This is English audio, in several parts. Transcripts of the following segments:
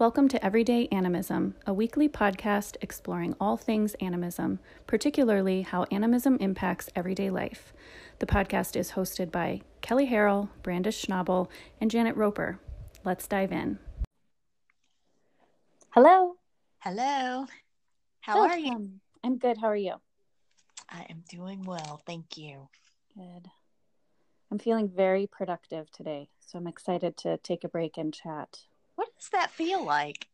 Welcome to Everyday Animism, a weekly podcast exploring all things animism, particularly how animism impacts everyday life. The podcast is hosted by Kelly Harrell, Brandis Schnabel, and Janet Roper. Let's dive in. Hello. Hello. How are you? I'm good. How are you? I am doing well. Thank you. Good. I'm feeling very productive today, so I'm excited to take a break and chat. What does that feel like?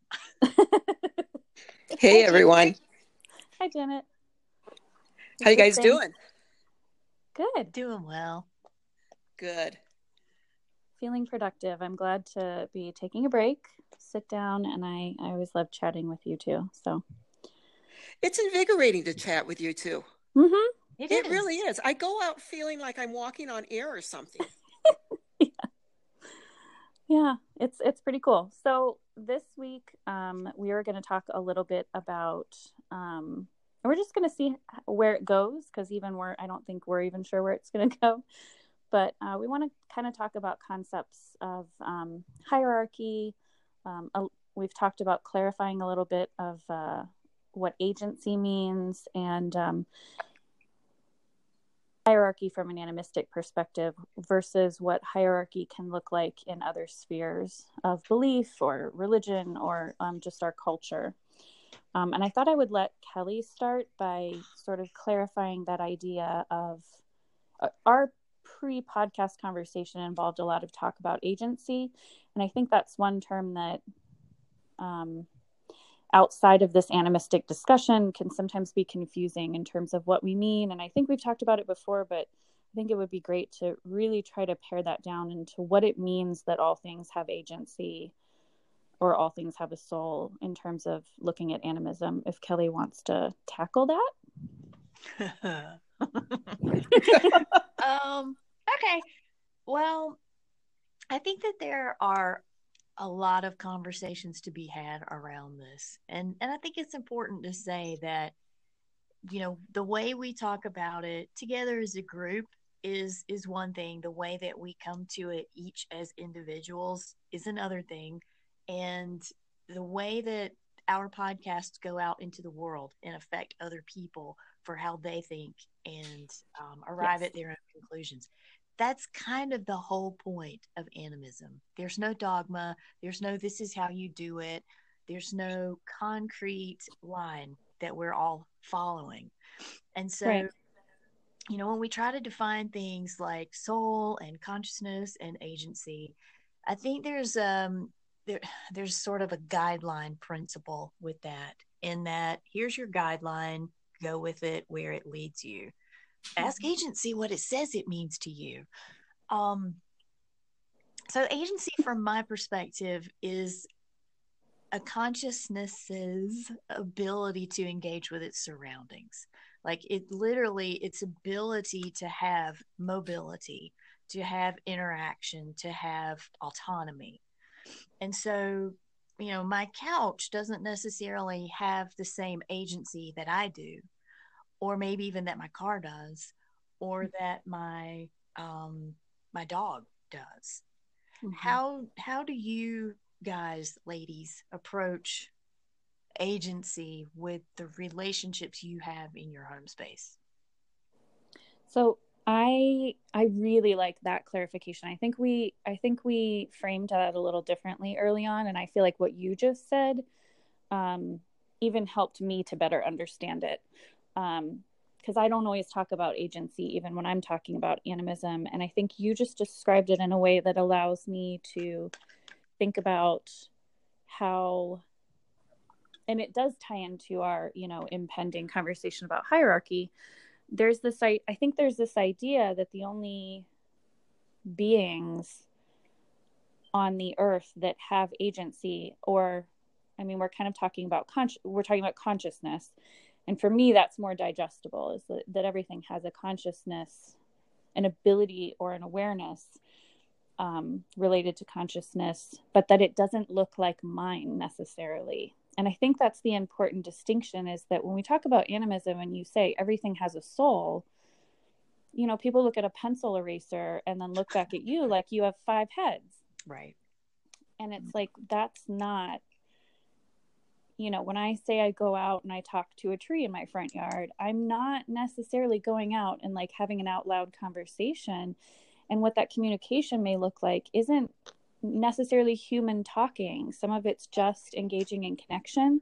hey, everyone. Hi, Janet. How you guys doing? Good. Doing well. Good. Feeling productive. I'm glad to be taking a break, sit down, and I, I always love chatting with you too. So it's invigorating to chat with you too. Mm-hmm. It, it really is. I go out feeling like I'm walking on air or something. Yeah, it's it's pretty cool. So this week, um, we are going to talk a little bit about. Um, we're just going to see where it goes because even we're I don't think we're even sure where it's going to go, but uh, we want to kind of talk about concepts of um, hierarchy. Um, a, we've talked about clarifying a little bit of uh, what agency means and um, hierarchy from an animistic perspective versus what hierarchy can look like in other spheres of belief or religion or um, just our culture. Um, and I thought I would let Kelly start by sort of clarifying that idea of uh, our pre podcast conversation involved a lot of talk about agency. And I think that's one term that um, outside of this animistic discussion can sometimes be confusing in terms of what we mean. And I think we've talked about it before, but I think it would be great to really try to pare that down into what it means that all things have agency or all things have a soul in terms of looking at animism. If Kelly wants to tackle that. um, okay. Well, I think that there are a lot of conversations to be had around this. And and I think it's important to say that you know, the way we talk about it together as a group is is one thing. The way that we come to it each as individuals is another thing. And the way that our podcasts go out into the world and affect other people for how they think and um, arrive yes. at their own conclusions that's kind of the whole point of animism. There's no dogma, there's no this is how you do it, there's no concrete line that we're all following. And so, right. you know, when we try to define things like soul and consciousness and agency, I think there's um there there's sort of a guideline principle with that in that here's your guideline, go with it where it leads you ask agency what it says it means to you. Um so agency from my perspective is a consciousness's ability to engage with its surroundings. Like it literally its ability to have mobility to have interaction to have autonomy. And so you know my couch doesn't necessarily have the same agency that i do or maybe even that my car does or mm-hmm. that my um my dog does mm-hmm. how how do you guys ladies approach agency with the relationships you have in your home space so i i really like that clarification i think we i think we framed that a little differently early on and i feel like what you just said um even helped me to better understand it um because I don't always talk about agency even when I'm talking about animism. And I think you just described it in a way that allows me to think about how and it does tie into our you know impending conversation about hierarchy. There's this i, I think there's this idea that the only beings on the earth that have agency or i mean we're kind of talking about con- we're talking about consciousness and for me that's more digestible is that, that everything has a consciousness an ability or an awareness um, related to consciousness but that it doesn't look like mine necessarily. And i think that's the important distinction is that when we talk about animism and you say everything has a soul you know people look at a pencil eraser and then look back at you like you have five heads. Right. And it's like that's not you know, when I say I go out and I talk to a tree in my front yard, I'm not necessarily going out and like having an out loud conversation. And what that communication may look like isn't necessarily human talking. Some of it's just engaging in connection.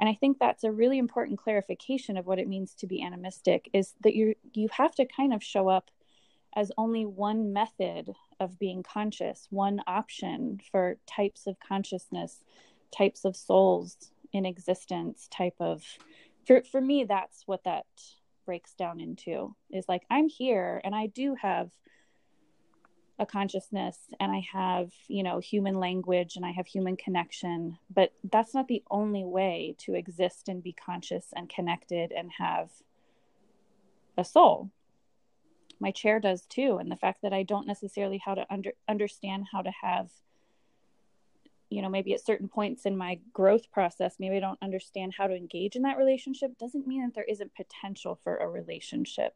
And I think that's a really important clarification of what it means to be animistic is that you you have to kind of show up as only one method of being conscious, one option for types of consciousness, types of souls in existence, type of for for me that's what that breaks down into is like I'm here and I do have a consciousness and I have, you know, human language and I have human connection, but that's not the only way to exist and be conscious and connected and have a soul. My chair does too, and the fact that I don't necessarily how to under, understand how to have you know, maybe at certain points in my growth process, maybe I don't understand how to engage in that relationship doesn't mean that there isn't potential for a relationship.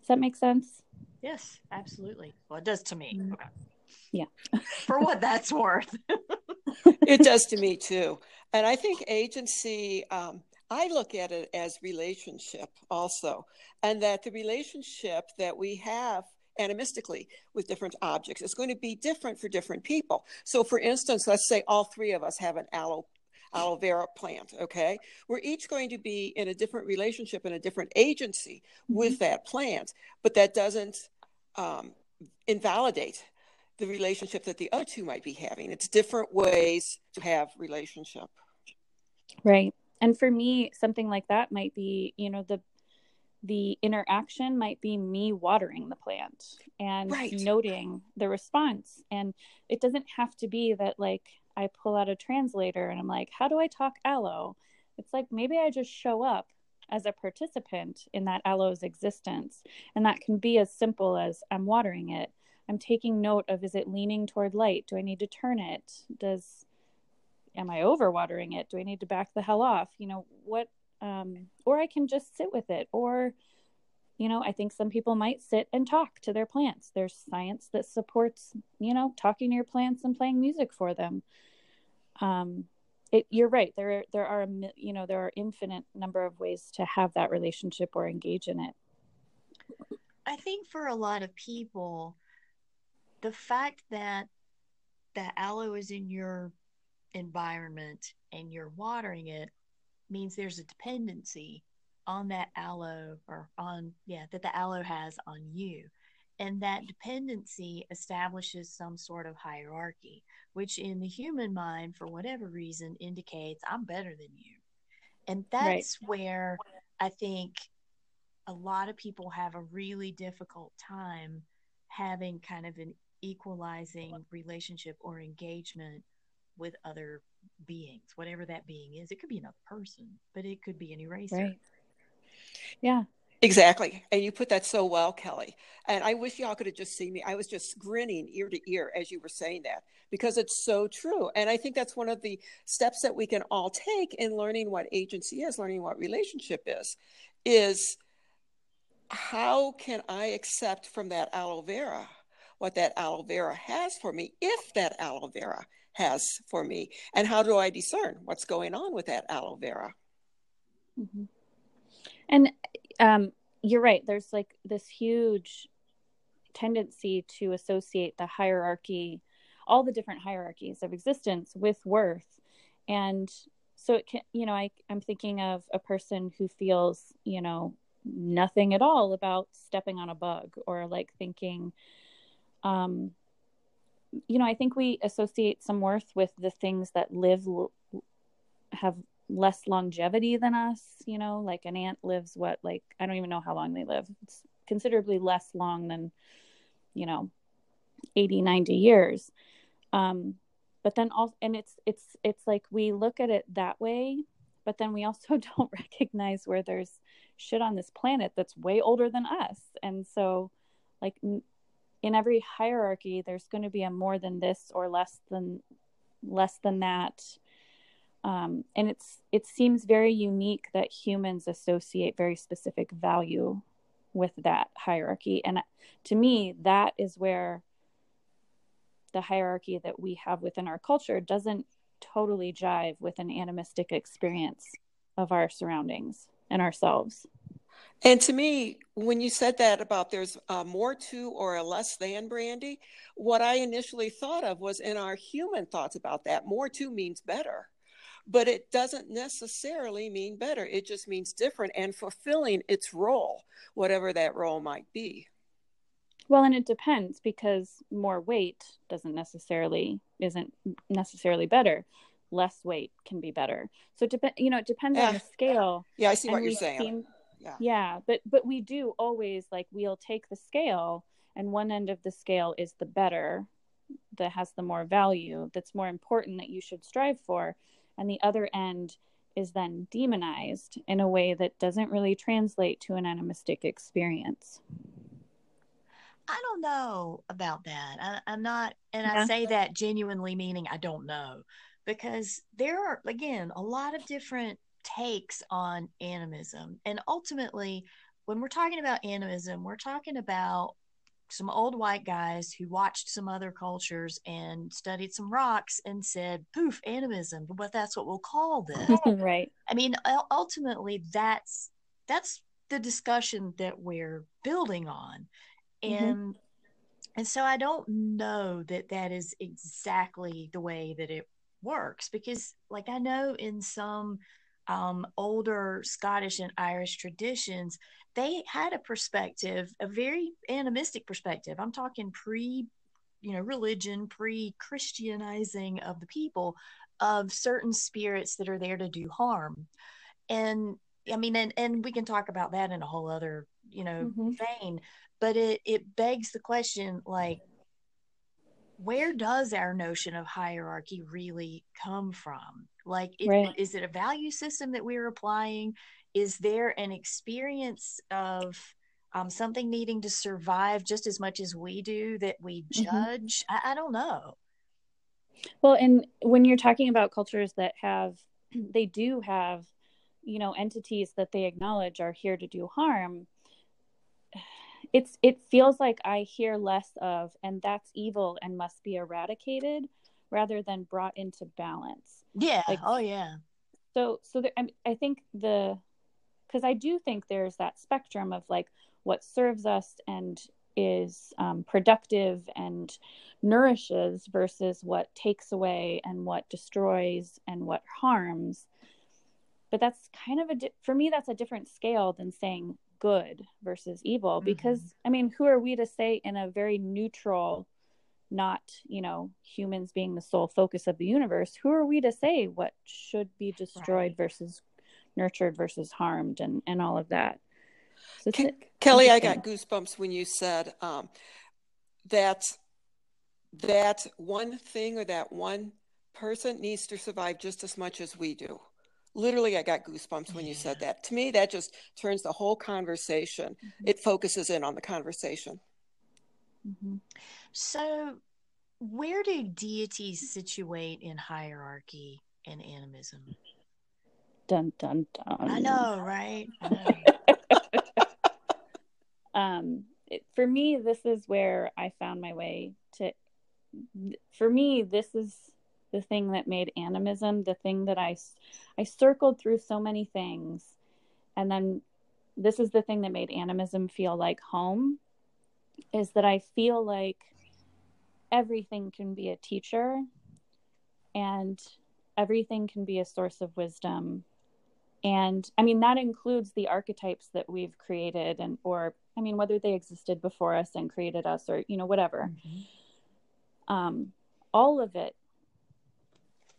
Does that make sense? Yes, absolutely. Well, it does to me. Mm-hmm. Okay. Yeah. For what that's worth. it does to me too. And I think agency, um, I look at it as relationship also, and that the relationship that we have animistically with different objects It's going to be different for different people. So, for instance, let's say all three of us have an aloe aloe vera plant okay we're each going to be in a different relationship and a different agency with mm-hmm. that plant but that doesn't um, invalidate the relationship that the other two might be having. It's different ways to have relationship. Right. And for me, something like that might be, you know, the the interaction might be me watering the plant and right. noting the response. And it doesn't have to be that like I pull out a translator and I'm like, how do I talk aloe? It's like maybe I just show up as a participant in that aloe's existence. And that can be as simple as I'm watering it. I'm taking note of is it leaning toward light? Do I need to turn it? Does am I overwatering it? Do I need to back the hell off? You know, what um or I can just sit with it or you know, I think some people might sit and talk to their plants. There's science that supports, you know, talking to your plants and playing music for them. Um, it, you're right. There, there are, you know, there are infinite number of ways to have that relationship or engage in it. I think for a lot of people, the fact that the aloe is in your environment and you're watering it means there's a dependency on that aloe or on yeah that the aloe has on you and that dependency establishes some sort of hierarchy, which in the human mind, for whatever reason, indicates I'm better than you. And that's right. where I think a lot of people have a really difficult time having kind of an equalizing relationship or engagement with other beings, whatever that being is. It could be another person, but it could be an eraser. Right. Yeah. Exactly. And you put that so well, Kelly. And I wish y'all could have just seen me. I was just grinning ear to ear as you were saying that because it's so true. And I think that's one of the steps that we can all take in learning what agency is, learning what relationship is, is how can I accept from that aloe vera what that aloe vera has for me, if that aloe vera has for me? And how do I discern what's going on with that aloe vera? Mm-hmm. And um, you're right. There's like this huge tendency to associate the hierarchy, all the different hierarchies of existence with worth. And so it can, you know, I, I'm thinking of a person who feels, you know, nothing at all about stepping on a bug or like thinking, um, you know, I think we associate some worth with the things that live, have less longevity than us you know like an ant lives what like i don't even know how long they live. It's considerably less long than you know 80 90 years. Um but then also and it's it's it's like we look at it that way but then we also don't recognize where there's shit on this planet that's way older than us. And so like in every hierarchy there's going to be a more than this or less than less than that um, and it's it seems very unique that humans associate very specific value with that hierarchy and to me that is where the hierarchy that we have within our culture doesn't totally jive with an animistic experience of our surroundings and ourselves. And to me, when you said that about there's a more to or a less than brandy, what I initially thought of was in our human thoughts about that, more to means better. But it doesn't necessarily mean better. It just means different and fulfilling its role, whatever that role might be. Well, and it depends because more weight doesn't necessarily isn't necessarily better. Less weight can be better. So it depends. You know, it depends yeah. on the ah, scale. Yeah, I see what you're saying. Seen, yeah. yeah, but but we do always like we'll take the scale, and one end of the scale is the better, that has the more value, that's more important that you should strive for, and the other end is then demonized in a way that doesn't really translate to an animistic experience. I don't know about that. I, am not, and yeah. I say that genuinely meaning I don't know, because there are, again, a lot of different takes on animism. And ultimately, when we're talking about animism, we're talking about some old white guys who watched some other cultures and studied some rocks and said, poof, animism, but that's what we'll call this. right. I mean, ultimately, that's that's the discussion that we're building on Mm-hmm. and mm-hmm. and so i don't know that that is exactly the way that it works because like i know in some um, older scottish and irish traditions they had a perspective a very animistic perspective i'm talking pre you know religion pre christianizing of the people of certain spirits that are there to do harm and i mean and, and we can talk about that in a whole other you know mm-hmm. vein but it it begs the question like where does our notion of hierarchy really come from like it, right. is it a value system that we're applying is there an experience of um, something needing to survive just as much as we do that we mm-hmm. judge mm-hmm. I, I don't know well and when you're talking about cultures that have they do have you know entities that they acknowledge are here to do harm it's it feels like i hear less of and that's evil and must be eradicated rather than brought into balance. Yeah. Like, oh yeah. so so there, I, I think the because i do think there's that spectrum of like what serves us and is um, productive and nourishes versus what takes away and what destroys and what harms. But that's kind of a di- for me that's a different scale than saying good versus evil mm-hmm. because i mean who are we to say in a very neutral not you know humans being the sole focus of the universe who are we to say what should be destroyed right. versus nurtured versus harmed and and all of that so Ke- kelly i got goosebumps when you said um, that that one thing or that one person needs to survive just as much as we do literally i got goosebumps when you said that. To me that just turns the whole conversation. Mm-hmm. it focuses in on the conversation. Mm-hmm. so where do deities situate in hierarchy and animism? Dun dun dun. I know right? I know. um it, for me this is where i found my way to for me this is the thing that made animism the thing that i i circled through so many things. And then this is the thing that made animism feel like home is that i feel like everything can be a teacher and everything can be a source of wisdom. And i mean that includes the archetypes that we've created and or i mean whether they existed before us and created us or you know whatever. Mm-hmm. um all of it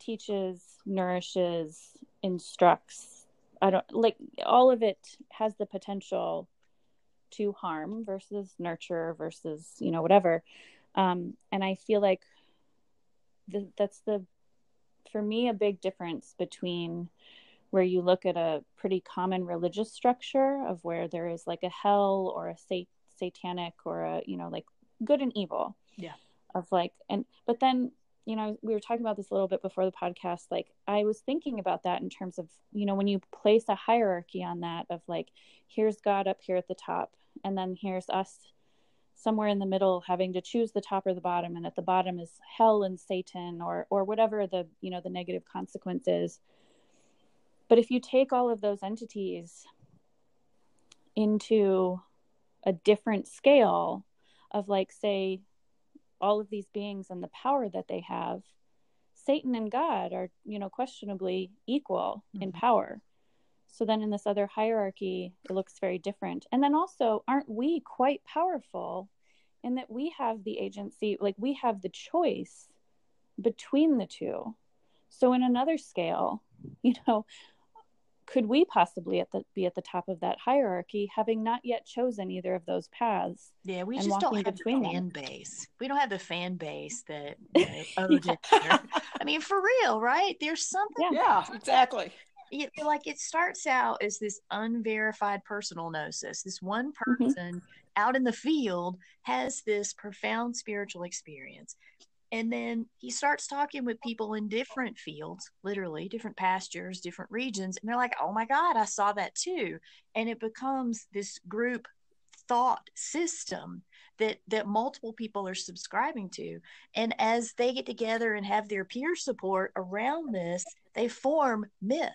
teaches, nourishes, instructs. I don't like all of it has the potential to harm versus nurture versus, you know, whatever. Um, and I feel like the, that's the, for me, a big difference between where you look at a pretty common religious structure of where there is like a hell or a sat- satanic or a, you know, like good and evil. Yeah. Of like, and, but then you know, we were talking about this a little bit before the podcast. Like, I was thinking about that in terms of, you know, when you place a hierarchy on that, of like, here's God up here at the top, and then here's us somewhere in the middle having to choose the top or the bottom and at the bottom is hell and satan or or whatever the you know the negative consequences but if you take all of those entities into a different scale of like say all of these beings and the power that they have satan and god are you know questionably equal mm-hmm. in power. So then in this other hierarchy it looks very different. And then also aren't we quite powerful in that we have the agency like we have the choice between the two? So in another scale you know could we possibly at the, be at the top of that hierarchy having not yet chosen either of those paths yeah we just don't have the fan them. base we don't have the fan base that you know, yeah. i mean for real right there's something yeah, yeah exactly it, like it starts out as this unverified personal gnosis this one mm-hmm. person mm-hmm. out in the field has this profound spiritual experience and then he starts talking with people in different fields, literally different pastures, different regions. And they're like, oh my God, I saw that too. And it becomes this group thought system that that multiple people are subscribing to and as they get together and have their peer support around this they form myth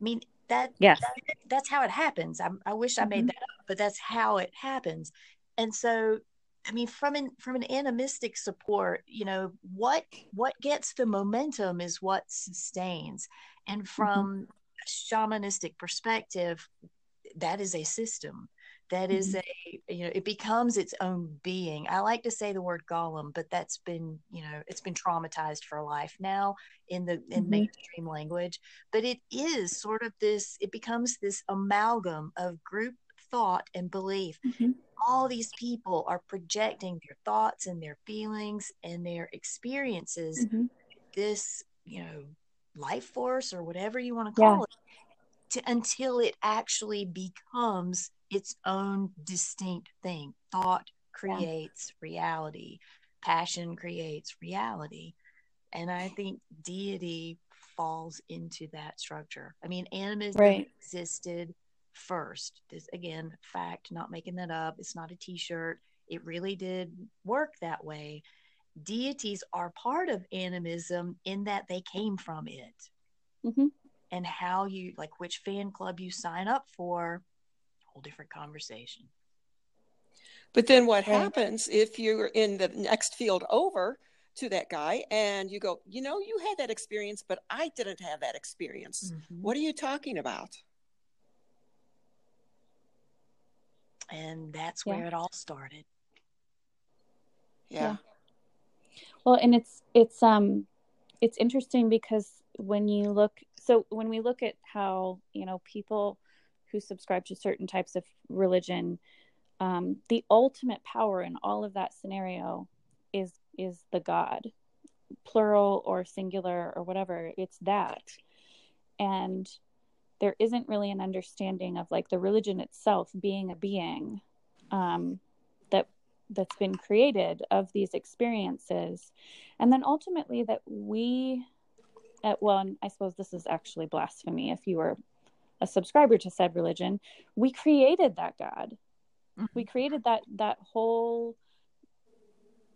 i mean that yes that, that's how it happens I, I wish i made mm-hmm. that up but that's how it happens and so I mean, from an from an animistic support, you know, what what gets the momentum is what sustains, and mm-hmm. from mm-hmm. shamanistic perspective, that is a system. That is mm-hmm. a you know it becomes its own being. I like to say the word golem, but that's been you know it's been traumatized for life now in the in mm-hmm. mainstream language. But it is sort of this. It becomes this amalgam of group thought and belief. All these people are projecting their thoughts and their feelings and their experiences mm-hmm. this you know life force or whatever you want to call yeah. it to, until it actually becomes its own distinct thing thought creates yeah. reality passion creates reality and i think deity falls into that structure i mean animism right. existed first. This again, fact, not making that up. It's not a t-shirt. It really did work that way. Deities are part of animism in that they came from it. Mm-hmm. And how you like which fan club you sign up for, whole different conversation. But then what right. happens if you're in the next field over to that guy and you go, you know, you had that experience, but I didn't have that experience. Mm-hmm. What are you talking about? And that's where yeah. it all started yeah. yeah well and it's it's um it's interesting because when you look so when we look at how you know people who subscribe to certain types of religion um, the ultimate power in all of that scenario is is the god plural or singular or whatever it's that and there isn't really an understanding of like the religion itself being a being um, that that's been created of these experiences. And then ultimately that we at well i suppose this is actually blasphemy if you were a subscriber to said religion. We created that god. Mm-hmm. we created that that whole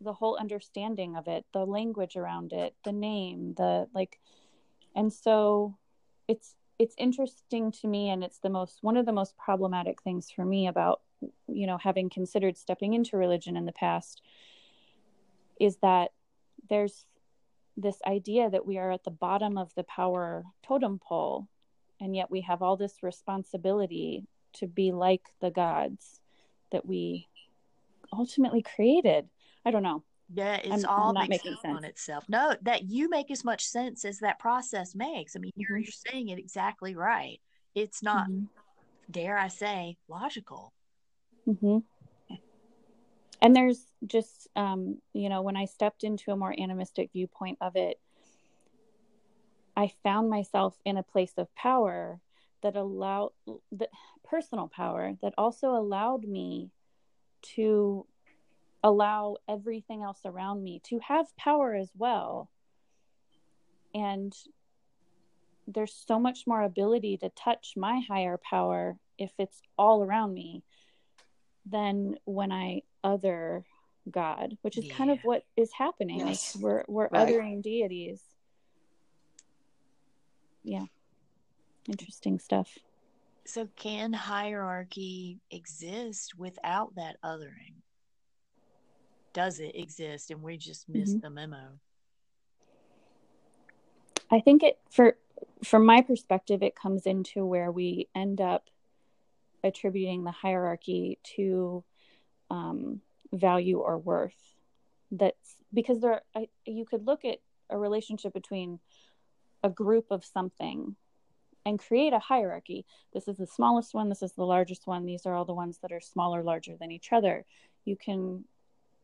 the whole understanding of it the language around it the name the like and so it's it's interesting to me and it's the most one of the most problematic things for me about you know having considered stepping into religion in the past is that there's this idea that we are at the bottom of the power totem pole and yet we have all this responsibility to be like the gods that we ultimately created. I don't know yeah, it's I'm, all I'm not making sense on itself. No, that you make as much sense as that process makes. I mean, you're, mm-hmm. you're saying it exactly right. It's not, mm-hmm. dare I say, logical. Mm-hmm. And there's just, um, you know, when I stepped into a more animistic viewpoint of it, I found myself in a place of power that allowed the personal power that also allowed me to allow everything else around me to have power as well. And there's so much more ability to touch my higher power if it's all around me than when I other God, which is yeah. kind of what is happening. Yes. Like we're we're right. othering deities. Yeah. Interesting stuff. So can hierarchy exist without that othering? Does it exist and we just missed mm-hmm. the memo? I think it for from my perspective it comes into where we end up attributing the hierarchy to um, value or worth that's because there I, you could look at a relationship between a group of something and create a hierarchy this is the smallest one this is the largest one these are all the ones that are smaller larger than each other you can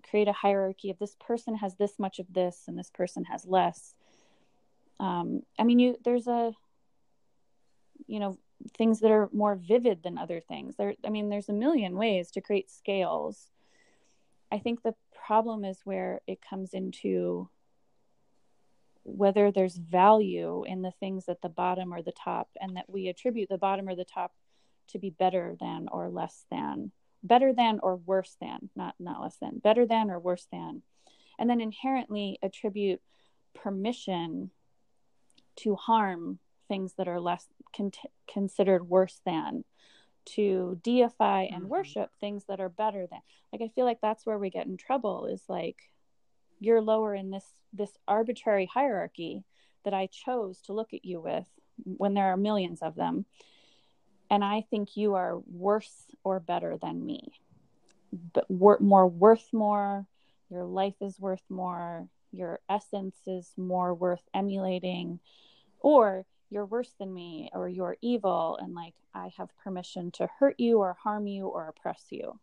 create a hierarchy of this person has this much of this and this person has less. Um, i mean you there's a you know things that are more vivid than other things. There i mean there's a million ways to create scales. I think the problem is where it comes into whether there's value in the things at the bottom or the top, and that we attribute the bottom or the top to be better than or less than, better than or worse than, not not less than, better than or worse than, and then inherently attribute permission to harm things that are less con- considered worse than to deify and mm-hmm. worship things that are better than like i feel like that's where we get in trouble is like you're lower in this this arbitrary hierarchy that i chose to look at you with when there are millions of them and i think you are worse or better than me but wor- more worth more your life is worth more your essence is more worth emulating or you're worse than me or you're evil and like I have permission to hurt you or harm you or oppress you.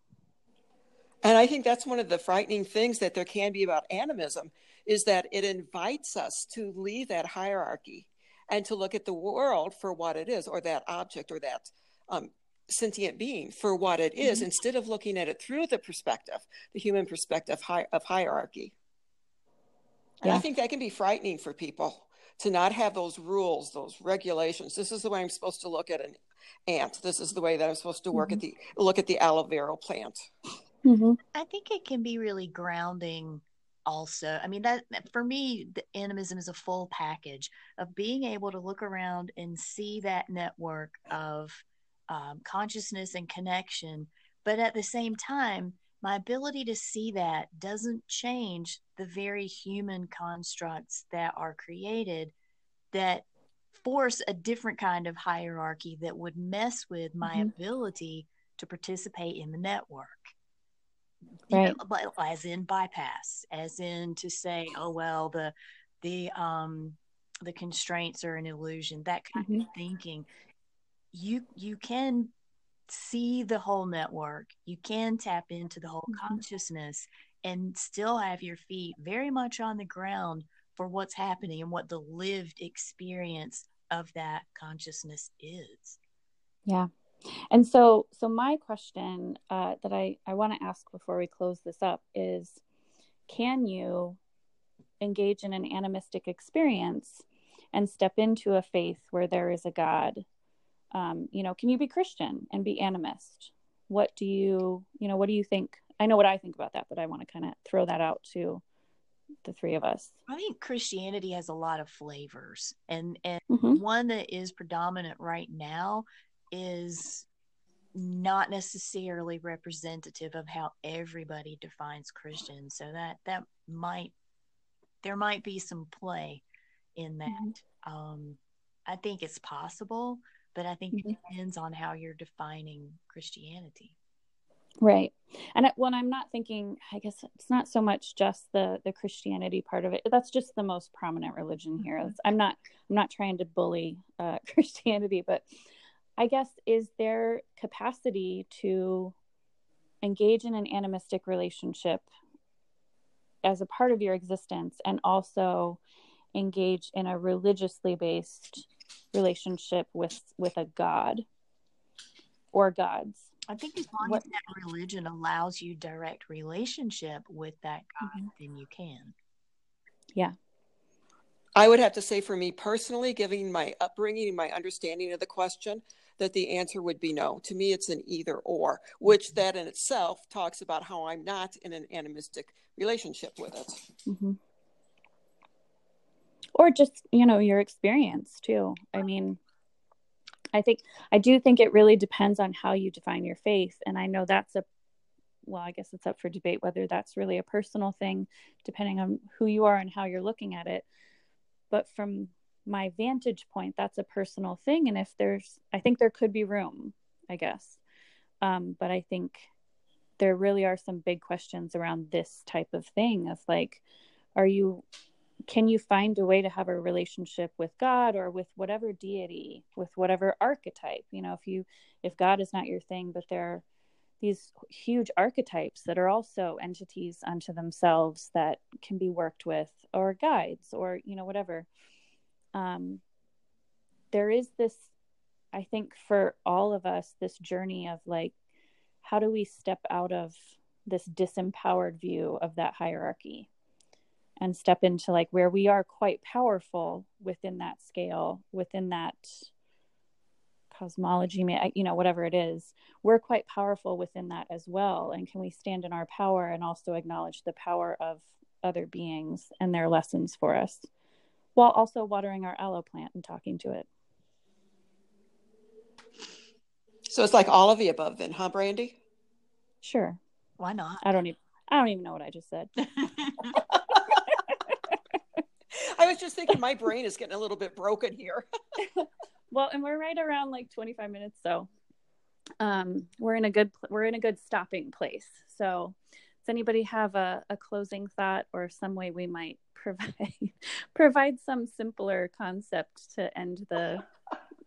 And I think that's one of the frightening things that there can be about animism is that it invites us to leave that hierarchy and to look at the world for what it is or that object or that um, sentient being for what it is, mm-hmm. instead of looking at it through the perspective, the human perspective hi- of hierarchy. And yeah. I think that can be frightening for people to not have those rules, those regulations. This is the way I'm supposed to look at an ant. This is the way that I'm supposed to work mm-hmm. at the look at the aloe vera plant. Mm-hmm. I think it can be really grounding also i mean that for me the animism is a full package of being able to look around and see that network of um, consciousness and connection but at the same time my ability to see that doesn't change the very human constructs that are created that force a different kind of hierarchy that would mess with my mm-hmm. ability to participate in the network. Right. You know, as in bypass, as in to say, oh well, the the um the constraints are an illusion, that kind mm-hmm. of thinking. You you can see the whole network. You can tap into the whole mm-hmm. consciousness and still have your feet very much on the ground for what's happening and what the lived experience of that consciousness is. Yeah. And so, so my question uh, that I, I want to ask before we close this up is can you engage in an animistic experience and step into a faith where there is a God? Um, you know can you be christian and be animist? What do you you know what do you think? I know what i think about that but i want to kind of throw that out to the three of us. I think christianity has a lot of flavors and and mm-hmm. one that is predominant right now is not necessarily representative of how everybody defines christian so that that might there might be some play in that mm-hmm. um i think it's possible but I think mm-hmm. it depends on how you're defining Christianity. Right. And when I'm not thinking, I guess it's not so much just the the Christianity part of it. That's just the most prominent religion here. Mm-hmm. I'm not I'm not trying to bully uh, Christianity, but I guess is their capacity to engage in an animistic relationship as a part of your existence and also engage in a religiously based relationship with with a god or gods? I think as long what, as that religion allows you direct relationship with that god mm-hmm. then you can. Yeah. I would have to say for me personally given my upbringing and my understanding of the question that the answer would be no. To me, it's an either or, which that in itself talks about how I'm not in an animistic relationship with it. Mm-hmm. Or just, you know, your experience too. I mean, I think, I do think it really depends on how you define your faith. And I know that's a, well, I guess it's up for debate whether that's really a personal thing, depending on who you are and how you're looking at it. But from my vantage point that's a personal thing. And if there's i think there could be room i guess. Um, but i think there really are some big questions around this type of thing of like are you can you find a way to have a relationship with god or with whatever deity with whatever archetype? You know if you if god is not your thing but there are these huge archetypes that are also entities unto themselves that can be worked with or guides or you know whatever um, there is this i think for all of us this journey of like how do we step out of this disempowered view of that hierarchy and step into like where we are quite powerful within that scale within that cosmology you know whatever it is we're quite powerful within that as well. And can we stand in our power and also acknowledge the power of other beings and their lessons for us while also watering our aloe plant and talking to it. So it's like all of the above then, huh, Brandy? Sure. Why not? I don't even I don't even know what I just said. I was just thinking my brain is getting a little bit broken here. well, and we're right around like 25 minutes so um we're in a good we're in a good stopping place. So does anybody have a, a closing thought or some way we might provide provide some simpler concept to end the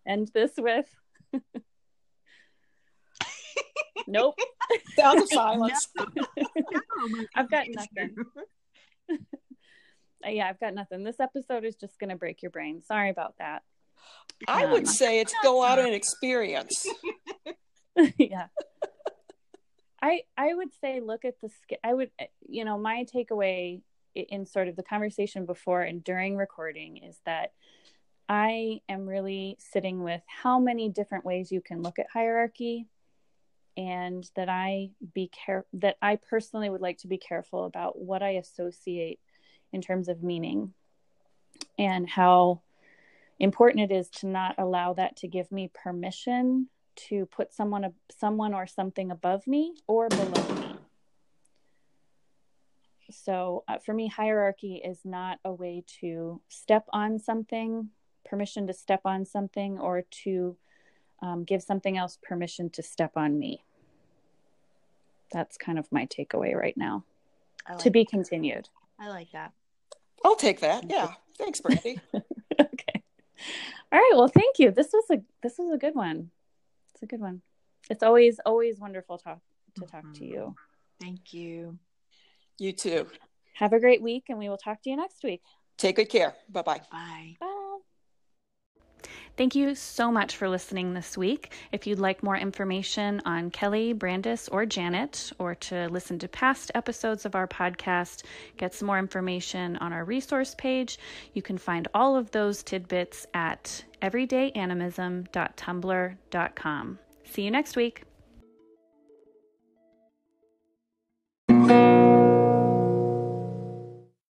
end this with? nope. Sound of silence. I've got nothing. yeah, I've got nothing. This episode is just going to break your brain. Sorry about that. I um, would say it's go out and experience. yeah. I I would say look at the I would you know my takeaway in sort of the conversation before and during recording is that I am really sitting with how many different ways you can look at hierarchy and that I be care that I personally would like to be careful about what I associate in terms of meaning and how important it is to not allow that to give me permission to put someone someone or something above me or below me so uh, for me hierarchy is not a way to step on something permission to step on something or to um, give something else permission to step on me. That's kind of my takeaway right now. Like to be continued. I like that. I'll take that. Yeah. thanks brandy. Okay. All right. Well thank you. This was a this was a good one. It's a good one. It's always always wonderful talk to talk mm-hmm. to you. Thank you you too. Have a great week, and we will talk to you next week. Take good care. Bye-bye. Bye. Bye. Thank you so much for listening this week. If you'd like more information on Kelly, Brandis, or Janet, or to listen to past episodes of our podcast, get some more information on our resource page, you can find all of those tidbits at everydayanimism.tumblr.com. See you next week.